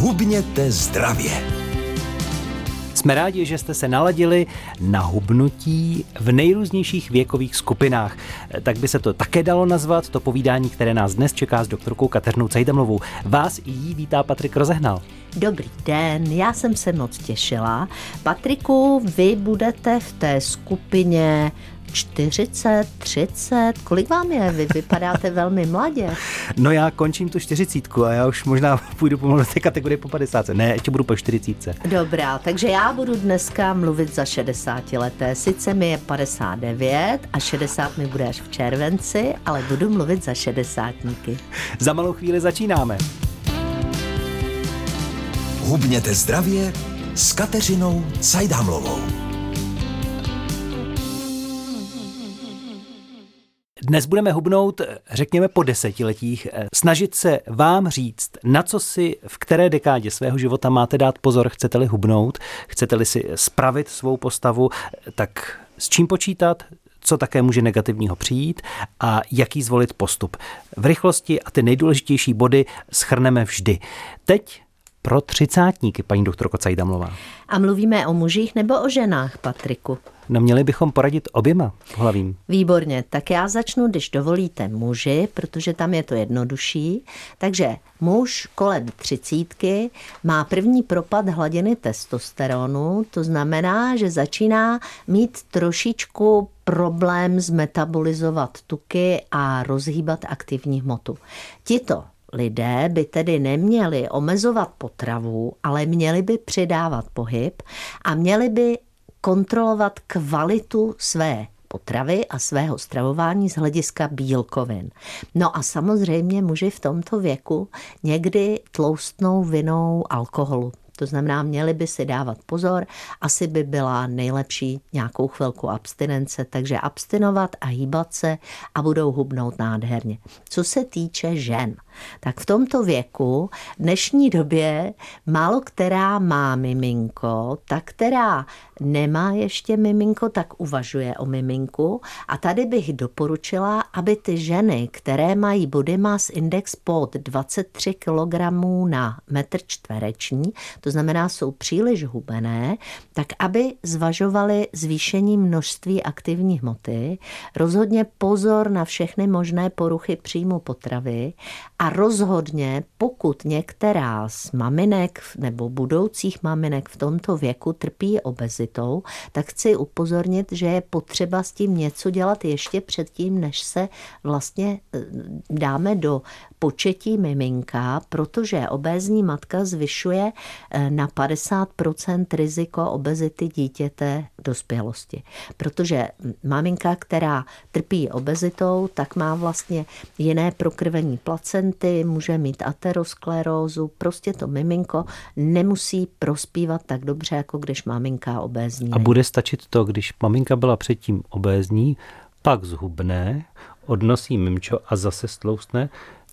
Hubněte zdravě. Jsme rádi, že jste se naladili na hubnutí v nejrůznějších věkových skupinách. Tak by se to také dalo nazvat, to povídání, které nás dnes čeká s doktorkou Kateřinou Cajdamlovou. Vás i jí vítá Patrik Rozehnal. Dobrý den, já jsem se moc těšila. Patriku, vy budete v té skupině 40, 30, kolik vám je? Vy vypadáte velmi mladě. No já končím tu 40 a já už možná půjdu pomalu do té kategorie po 50. Ne, ještě budu po 40. Dobrá, takže já budu dneska mluvit za 60 leté. Sice mi je 59 a 60 mi bude až v červenci, ale budu mluvit za 60 Za malou chvíli začínáme. Hubněte zdravě s Kateřinou Cajdámlovou. Dnes budeme hubnout, řekněme, po desetiletích, snažit se vám říct, na co si v které dekádě svého života máte dát pozor, chcete-li hubnout, chcete-li si spravit svou postavu, tak s čím počítat, co také může negativního přijít a jaký zvolit postup. V rychlosti a ty nejdůležitější body schrneme vždy. Teď pro třicátníky, paní doktorko Cajdamlová. A mluvíme o mužích nebo o ženách, Patriku? No měli bychom poradit oběma hlavím. Výborně, tak já začnu, když dovolíte muži, protože tam je to jednodušší. Takže muž kolem třicítky má první propad hladiny testosteronu, to znamená, že začíná mít trošičku problém zmetabolizovat tuky a rozhýbat aktivní hmotu. Tito Lidé by tedy neměli omezovat potravu, ale měli by přidávat pohyb a měli by kontrolovat kvalitu své potravy a svého stravování z hlediska bílkovin. No a samozřejmě muži v tomto věku někdy tloustnou vinou alkoholu. To znamená, měli by si dávat pozor, asi by byla nejlepší nějakou chvilku abstinence, takže abstinovat a hýbat se a budou hubnout nádherně. Co se týče žen, tak v tomto věku, v dnešní době, málo která má miminko, ta, která nemá ještě miminko, tak uvažuje o miminku. A tady bych doporučila, aby ty ženy, které mají body mass index pod 23 kg na metr čtvereční, to znamená, jsou příliš hubené, tak aby zvažovali zvýšení množství aktivní hmoty, rozhodně pozor na všechny možné poruchy příjmu potravy a rozhodně, pokud některá z maminek nebo budoucích maminek v tomto věku trpí obezitou, tak chci upozornit, že je potřeba s tím něco dělat ještě předtím, než se vlastně eh, dáme do početí miminka, protože obézní matka zvyšuje eh, na 50% riziko obezity dítěte dospělosti. Protože maminka, která trpí obezitou, tak má vlastně jiné prokrvení placenty, může mít aterosklerózu, prostě to miminko nemusí prospívat tak dobře, jako když maminka obézní. A bude stačit to, když maminka byla předtím obézní, pak zhubne, odnosí mimčo a zase stloustne,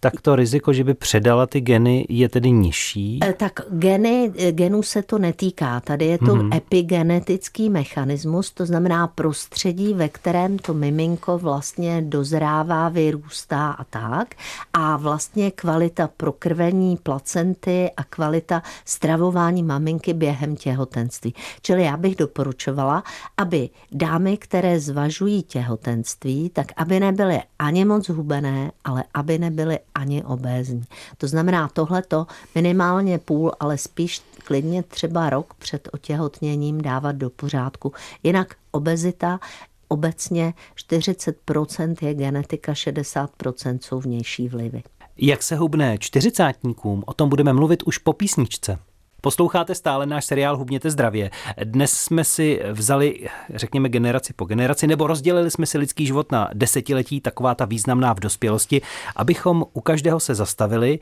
tak to riziko, že by předala ty geny, je tedy nižší? Eh, tak geny, eh, genů se to netýká. Tady je to mm-hmm. epigenetický mechanismus, to znamená prostředí, ve kterém to miminko vlastně dozrává, vyrůstá a tak. A vlastně kvalita prokrvení placenty a kvalita stravování maminky během těhotenství. Čili já bych doporučovala, aby dámy, které zvažují těhotenství, tak aby nebyly ani moc hubené, ale aby nebyly ani obézní. To znamená tohleto minimálně půl, ale spíš klidně třeba rok před otěhotněním dávat do pořádku. Jinak obezita obecně 40% je genetika, 60% jsou vnější vlivy. Jak se hubne čtyřicátníkům, o tom budeme mluvit už po písničce. Posloucháte stále náš seriál Hubněte zdravě. Dnes jsme si vzali, řekněme, generaci po generaci, nebo rozdělili jsme si lidský život na desetiletí, taková ta významná v dospělosti, abychom u každého se zastavili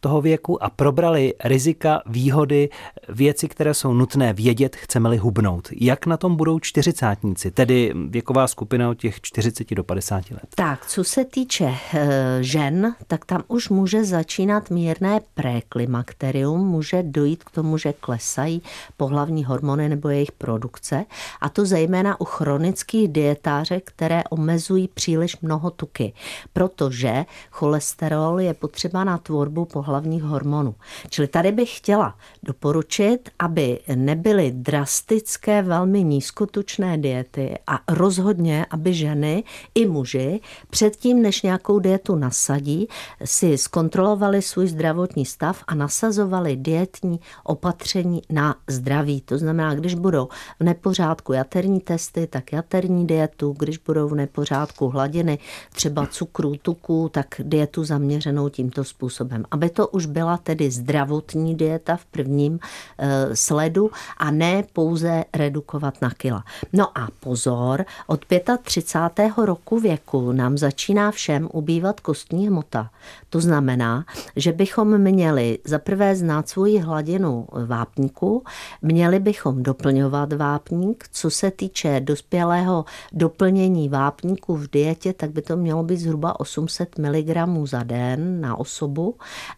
toho věku a probrali rizika, výhody, věci, které jsou nutné vědět, chceme-li hubnout. Jak na tom budou čtyřicátníci, tedy věková skupina od těch 40 do 50 let? Tak, co se týče e, žen, tak tam už může začínat mírné preklimakterium, může dojít k tomu, tomu, že klesají pohlavní hormony nebo jejich produkce. A to zejména u chronických dietářek, které omezují příliš mnoho tuky, protože cholesterol je potřeba na tvorbu pohlavních hormonů. Čili tady bych chtěla doporučit, aby nebyly drastické, velmi nízkotučné diety a rozhodně, aby ženy i muži předtím, než nějakou dietu nasadí, si zkontrolovali svůj zdravotní stav a nasazovali dietní opatření na zdraví. To znamená, když budou v nepořádku jaterní testy, tak jaterní dietu, když budou v nepořádku hladiny třeba cukru, tuku, tak dietu zaměřenou tímto způsobem. Aby to už byla tedy zdravotní dieta v prvním e, sledu a ne pouze redukovat na kila. No a pozor, od 35. roku věku nám začíná všem ubývat kostní hmota. To znamená, že bychom měli za prvé znát svoji hladinu vápníku, měli bychom doplňovat vápník. Co se týče dospělého doplnění vápníku v dietě, tak by to mělo být zhruba 800 mg za den na osobu.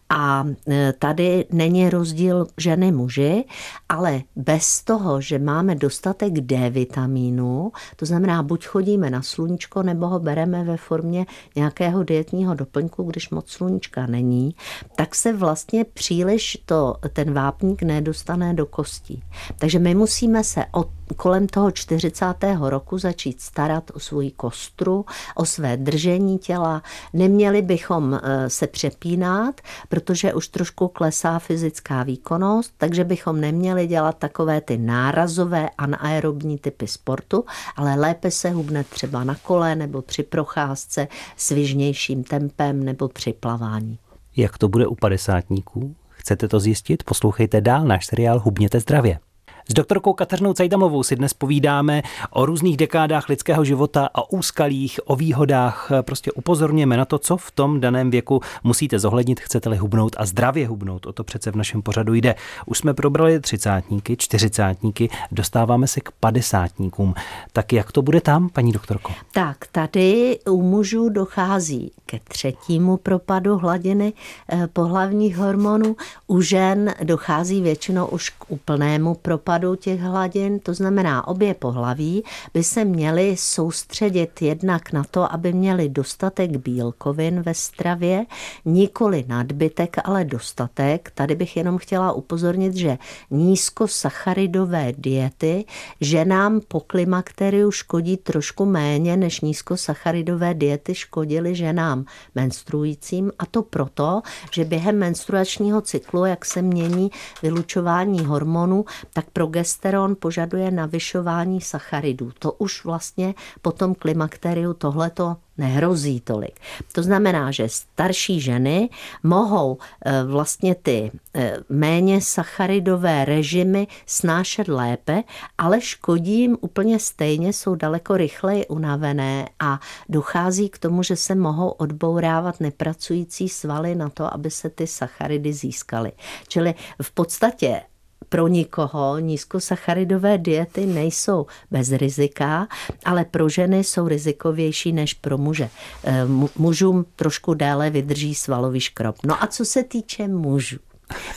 A e, tady není rozdíl ženy muži, ale bez toho, že máme dostatek D vitamínu, to znamená, buď chodíme na sluníčko, nebo ho bereme ve formě nějakého dietního doplňku, když moc sluníčka není, tak se vlastně příliš to, ten vápník nedostane do kostí. Takže my musíme se od kolem toho 40. roku začít starat o svůj kostru, o své držení těla. Neměli bychom eh, se přepínat, protože už trošku klesá fyzická výkonnost, takže bychom neměli dělat takové ty nárazové anaerobní typy sportu, ale lépe se hubne třeba na kole nebo při procházce svižnějším tempem nebo při plavání. Jak to bude u padesátníků? Chcete to zjistit? Poslouchejte dál náš seriál Hubněte zdravě. S doktorkou Kateřinou Cajdamovou si dnes povídáme o různých dekádách lidského života, o úskalích, o výhodách. Prostě upozorněme na to, co v tom daném věku musíte zohlednit, chcete-li hubnout a zdravě hubnout. O to přece v našem pořadu jde. Už jsme probrali třicátníky, čtyřicátníky, dostáváme se k padesátníkům. Tak jak to bude tam, paní doktorko? Tak, tady u mužů dochází ke třetímu propadu hladiny eh, pohlavních hormonů. U žen dochází většinou už k úplnému propadu propadu těch hladin, to znamená obě pohlaví, by se měly soustředit jednak na to, aby měli dostatek bílkovin ve stravě, nikoli nadbytek, ale dostatek. Tady bych jenom chtěla upozornit, že nízkosacharidové diety ženám po klimakteriu škodí trošku méně, než nízkosacharidové diety škodily ženám menstruujícím a to proto, že během menstruačního cyklu, jak se mění vylučování hormonů, tak progesteron požaduje navyšování sacharidů. To už vlastně po tom klimakteriu tohleto nehrozí tolik. To znamená, že starší ženy mohou eh, vlastně ty eh, méně sacharidové režimy snášet lépe, ale škodí jim úplně stejně, jsou daleko rychleji unavené a dochází k tomu, že se mohou odbourávat nepracující svaly na to, aby se ty sacharidy získaly. Čili v podstatě pro nikoho nízkosacharidové diety nejsou bez rizika, ale pro ženy jsou rizikovější než pro muže. Eh, mužům trošku déle vydrží svalový škrob. No a co se týče mužů,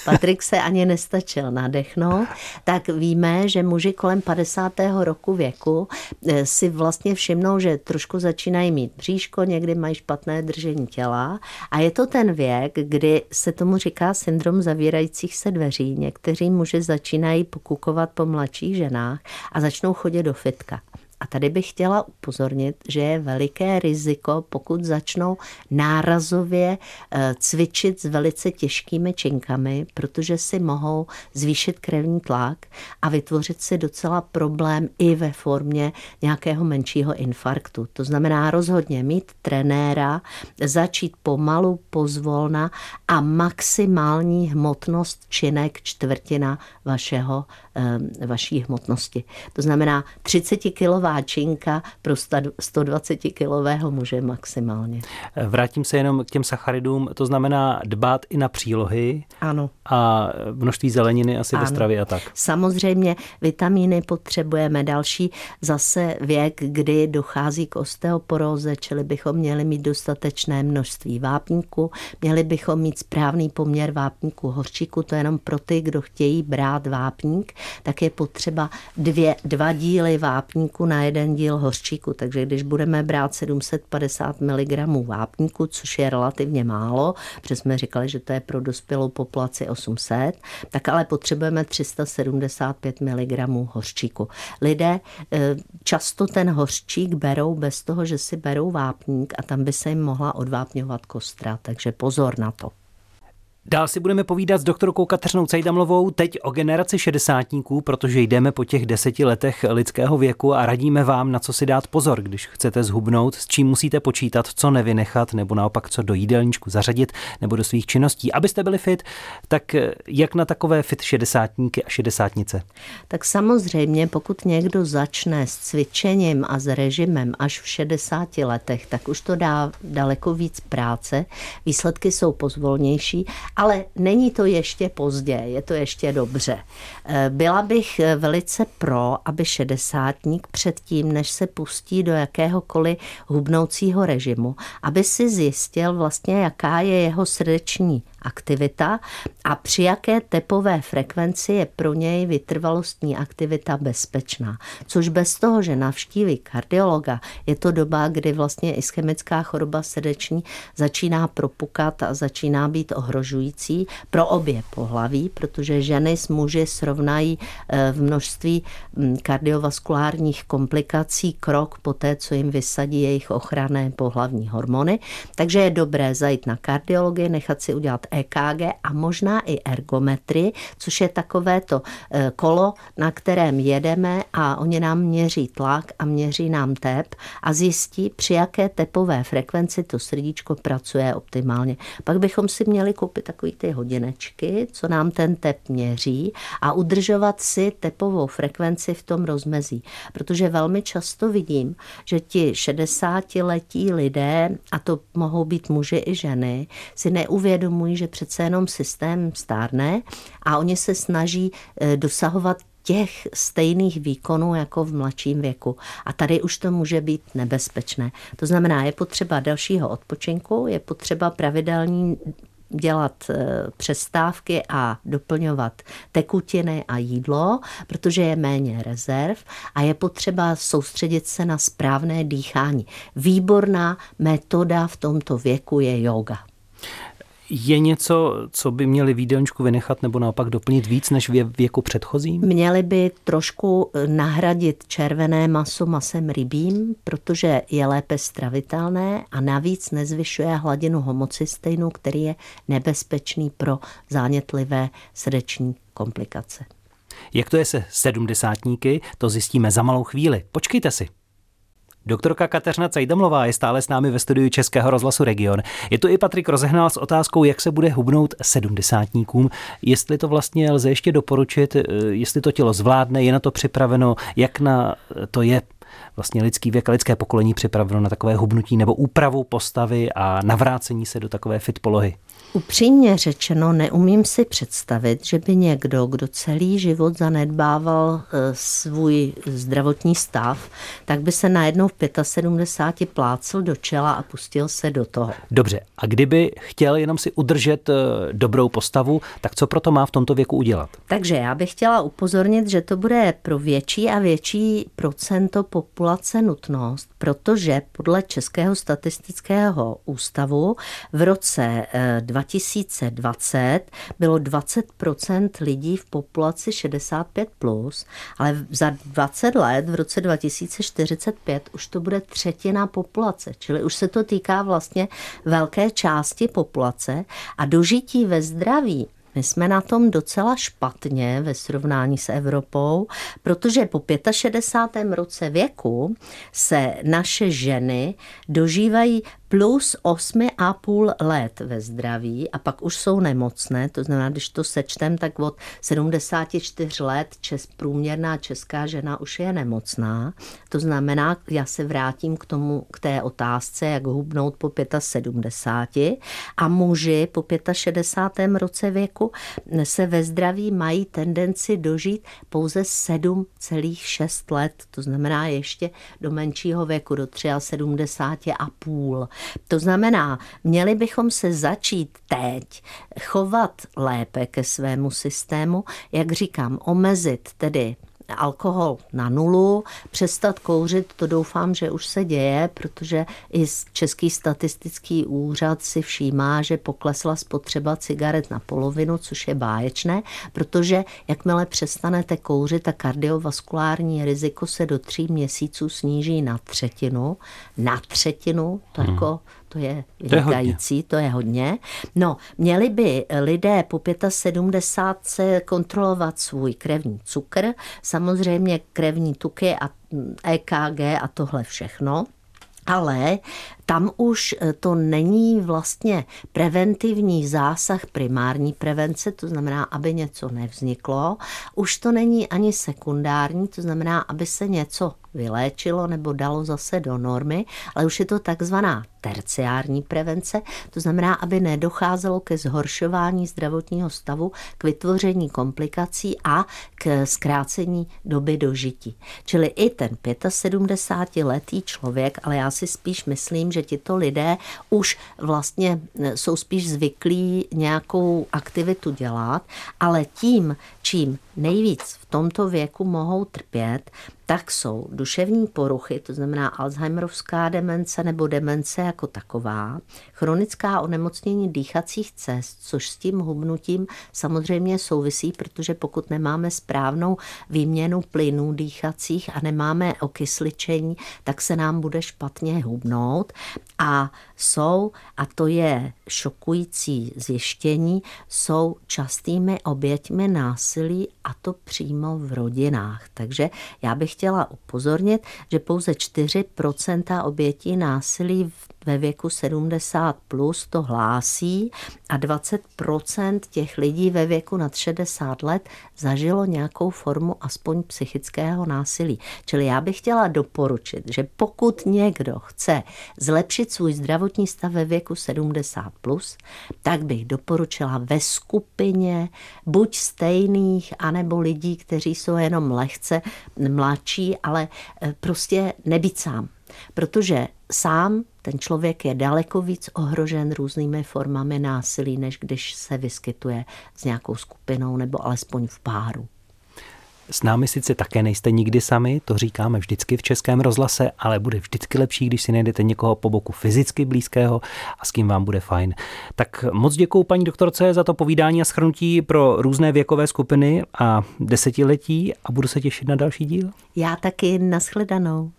Patrik se ani nestačil nadechnout, tak víme, že muži kolem 50. roku věku eh, si vlastně všimnou, že trošku začínají mít bříško, někdy mají špatné držení těla a je to ten věk, kdy se tomu říká syndrom zavírajících se dveří. Někteří muži začínají pokukovat po mladších ženách a začnou chodit do fitka. A tady bych chtěla upozornit, že je veliké riziko, pokud začnou nárazově eh, cvičit s velice těžkými činkami, protože si mohou zvýšit krevní tlak a vytvořit si docela problém i ve formě nějakého menšího infarktu. To znamená rozhodně mít trenéra, začít pomalu, pozvolna a maximální hmotnost činek čtvrtina vašeho, eh, vaší hmotnosti. To znamená 30 kg kilová činka pro 120-kilového muže maximálně. Vrátím se jenom k těm sacharidům, to znamená dbát i na přílohy. Ano. A množství zeleniny asi ano. ve stravě a tak. Samozřejmě vitamíny potřebujeme. Další zase věk, kdy dochází k osteoporóze, čili bychom měli mít dostatečné množství vápníku, měli bychom mít správný poměr vápníku horčíku, to je jenom pro ty, kdo chtějí brát vápník, tak je potřeba dvě, dva díly vápníku na jeden díl hořčíku. Takže když budeme brát 750 mg vápníku, což je relativně málo, protože jsme říkali, že to je pro dospělou populaci 800, tak ale potřebujeme 375 mg hořčíku. Lidé eh, často ten hořčík berou bez toho, že si berou vápník a tam by se jim mohla odvápňovat kostra, takže pozor na to. Dál si budeme povídat s doktorkou Kateřinou Cejdamlovou teď o generaci šedesátníků, protože jdeme po těch deseti letech lidského věku a radíme vám, na co si dát pozor, když chcete zhubnout, s čím musíte počítat, co nevynechat, nebo naopak co do jídelníčku zařadit, nebo do svých činností. Abyste byli fit, tak jak na takové fit šedesátníky a šedesátnice? Tak samozřejmě, pokud někdo začne s cvičením a s režimem až v 60 letech, tak už to dá daleko víc práce, výsledky jsou pozvolnější ale není to ještě pozdě, je to ještě dobře. Eh, byla bych eh, velice pro, aby šedesátník předtím, než se pustí do jakéhokoliv hubnoucího režimu, aby si zjistil vlastně, jaká je jeho srdeční aktivita a při jaké tepové frekvenci je pro něj vytrvalostní aktivita bezpečná. Což bez toho, že navštíví kardiologa, je to doba, kdy vlastně ischemická choroba srdeční začíná propukat a začíná být ohrožující pro obě pohlaví, protože ženy s muži srovnají eh, v množství hm, kardiovaskulárních komplikací krok po té, co jim vysadí jejich ochranné pohlavní hormony. Takže je dobré zajít na kardiologii, nechat si udělat EKG a možná i ergometry, což je takové to e, kolo, na kterém jedeme a oni nám měří tlak a měří nám tep a zjistí, při jaké tepové frekvenci to srdíčko pracuje optimálně. Pak bychom si měli koupit takový ty hodinečky, co nám ten tep měří a udržovat si tepovou frekvenci v tom rozmezí. Protože velmi často vidím, že ti 60-letí lidé, a to mohou být muži i ženy, si neuvědomují, že že přece jenom systém stárne a oni se snaží eh, dosahovat těch stejných výkonů jako v mladším věku. A tady už to může být nebezpečné. To znamená, je potřeba dalšího odpočinku, je potřeba pravidelní dělat eh, přestávky a doplňovat tekutiny a jídlo, protože je méně rezerv a je potřeba soustředit se na správné dýchání. Výborná metoda v tomto věku je yoga. Je něco, co by měli v jídelníčku vynechat nebo naopak doplnit víc než v věku předchozím? Měli by trošku eh, nahradit červené maso masem rybím, protože je lépe stravitelné a navíc nezvyšuje hladinu homocysteinu, který je nebezpečný pro zánětlivé srdeční komplikace. Jak to je se sedmdesátníky, to zjistíme za malou chvíli. Počkejte si. Doktorka Kateřina Cajdamlová je stále s námi ve studiu Českého rozhlasu Region. Je tu i Patrik Rozehnal s otázkou, jak se bude hubnout sedmdesátníkům, jestli to vlastně lze ještě doporučit, eh, jestli to tělo zvládne, je na to připraveno, jak na to je vlastně lidský věk a lidské pokolení připraveno na takové hubnutí nebo úpravu postavy a navrácení se do takové fit polohy. Upřímně řečeno, neumím si představit, že by někdo, kdo celý život zanedbával eh, svůj zdravotní stav, tak by se najednou v 75 plácel do čela a pustil se do toho. Dobře, a kdyby chtěl jenom si udržet eh, dobrou postavu, tak co proto má v tomto věku udělat? Takže já bych chtěla upozornit, že to bude pro větší a větší procento populace nutnost, protože podle Českého statistického ústavu v roce 2020 eh, bylo 20% lidí v populaci 65+, plus, ale za 20 let v roce 2045 už to bude třetina populace, čili už se to týká vlastně velké části populace a dožití ve zdraví my jsme na tom docela špatně ve srovnání s Evropou, protože po 65. roce věku se naše ženy dožívají plus 8,5 let ve zdraví a pak už jsou nemocné, to znamená, když to sečtem, tak od 74 let čes, průměrná česká žena už je nemocná. To znamená, já se vrátím k tomu, k té otázce, jak hubnout po 75 a muži po 65. roce věku se ve zdraví mají tendenci dožít pouze 7,6 let, to znamená ještě do menšího věku, do 73 a půl. To znamená, měli bychom se začít teď chovat lépe ke svému systému, jak říkám, omezit tedy alkohol na nulu, přestat kouřit, to doufám, že už se děje, protože i Český statistický úřad si všímá, že poklesla spotřeba cigaret na polovinu, což je báječné, protože jakmile přestanete kouřit, tak kardiovaskulární riziko se do tří měsíců sníží na třetinu. Na třetinu, to hmm. jako to je vynikající, to, to je hodně. No, měli by lidé po 75 se kontrolovat svůj krevní cukr, samozřejmě krevní tuky a EKG a tohle všechno. Ale tam už eh, to není vlastně preventivní zásah primární prevence, to znamená, aby něco nevzniklo. Už to není ani sekundární, to znamená, aby se něco vyléčilo nebo dalo zase do normy, ale už je to takzvaná terciární prevence, to znamená, aby nedocházelo ke zhoršování zdravotního stavu, k vytvoření komplikací a k zkrácení doby dožití. Čili i ten 75-letý člověk, ale já si spíš myslím, že tito lidé už vlastně jsou spíš zvyklí nějakou aktivitu dělat, ale tím, čím nejvíc v tomto věku mohou trpět, tak jsou duševní poruchy, to znamená Alzheimerovská demence nebo demence jako taková, chronická onemocnění dýchacích cest, což s tím hubnutím samozřejmě souvisí, protože pokud nemáme správnou výměnu plynů dýchacích a nemáme okysličení, tak se nám bude špatně hubnout. A jsou, a to je šokující zjištění, jsou častými oběťmi násilí a to přímo v rodinách. Takže já bych chtěla upozornit, že pouze 4% obětí násilí v ve věku 70 plus to hlásí a 20% těch lidí ve věku nad 60 let zažilo nějakou formu aspoň psychického násilí. Čili já bych chtěla doporučit, že pokud někdo chce zlepšit svůj zdravotní stav ve věku 70 plus, tak bych doporučila ve skupině buď stejných, anebo lidí, kteří jsou jenom lehce mladší, ale eh, prostě nebýt sám. Protože sám ten člověk je daleko víc ohrožen různými formami násilí, než když se vyskytuje s nějakou skupinou nebo alespoň v páru. S námi sice také nejste nikdy sami, to říkáme vždycky v českém rozhlase, ale bude vždycky lepší, když si najdete někoho po boku fyzicky blízkého a s kým vám bude fajn. Tak moc děkuji paní doktorce za to povídání a schrnutí pro různé věkové skupiny a desetiletí a budu se těšit na další díl. Já taky, nashledanou.